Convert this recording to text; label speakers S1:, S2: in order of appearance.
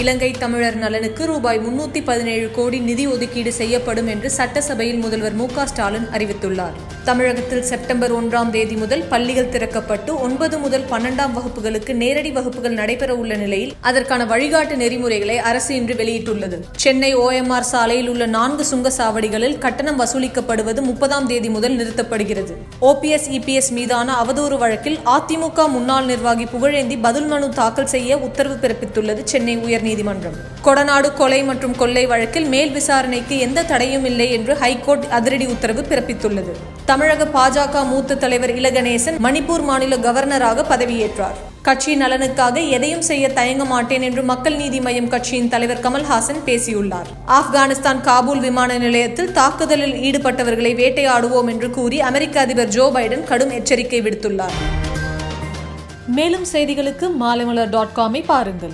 S1: இலங்கை தமிழர் நலனுக்கு ரூபாய் முன்னூத்தி பதினேழு கோடி நிதி ஒதுக்கீடு செய்யப்படும் என்று சட்டசபையில் முதல்வர் மு ஸ்டாலின் அறிவித்துள்ளார். தமிழகத்தில் செப்டம்பர் ஒன்றாம் தேதி முதல் பள்ளிகள் திறக்கப்பட்டு ஒன்பது முதல் பன்னெண்டாம் வகுப்புகளுக்கு நேரடி வகுப்புகள் நடைபெற உள்ள நிலையில் அதற்கான வழிகாட்டு நெறிமுறைகளை அரசு இன்று வெளியிட்டுள்ளது. சென்னை ஓஎம்ஆர் சாலையில் உள்ள நான்கு சுங்கச்சாவடிகளில் கட்டணம் வசூலிக்கப்படுவது முப்பதாம் தேதி முதல் நிறுத்தப்படுகிறது. ஓபிஎஸ் இபிஎஸ் மீதான அவதூறு வழக்கில் அதிமுக முன்னாள் நிர்வாகி புகழேந்தி பதில் மனு தாக்கல் செய்ய உத்தரவு பிறப்பித்துள்ளது சென்னை உயர் உயர்நீதிமன்றம். கொடநாடு கொலை மற்றும் கொள்ளை வழக்கில் மேல் விசாரணைக்கு எந்த தடையும் இல்லை என்று ஹைகோர்ட் அதிரடி உத்தரவு பிறப்பித்துள்ளது. தமிழக பாஜக மூத்த தலைவர் இலகணேசன் மணிப்பூர் மாநில கவர்னராக பதவியேற்றார். கட்சி நலனுக்காக எதையும் செய்ய தயங்க மாட்டேன் என்று மக்கள் நீதி மய்யம் கட்சியின் தலைவர் கமல்ஹாசன் பேசியுள்ளார். ஆப்கானிஸ்தான் காபூல் விமான நிலையத்தில் தாக்குதலில் ஈடுபட்டவர்களை வேட்டையாடுவோம் என்று கூறி அமெரிக்க அதிபர் ஜோ பைடன் கடும் எச்சரிக்கை விடுத்துள்ளார். மேலும் செய்திகளுக்கு மாலைமலர் டாட் காமை பாருங்கள்.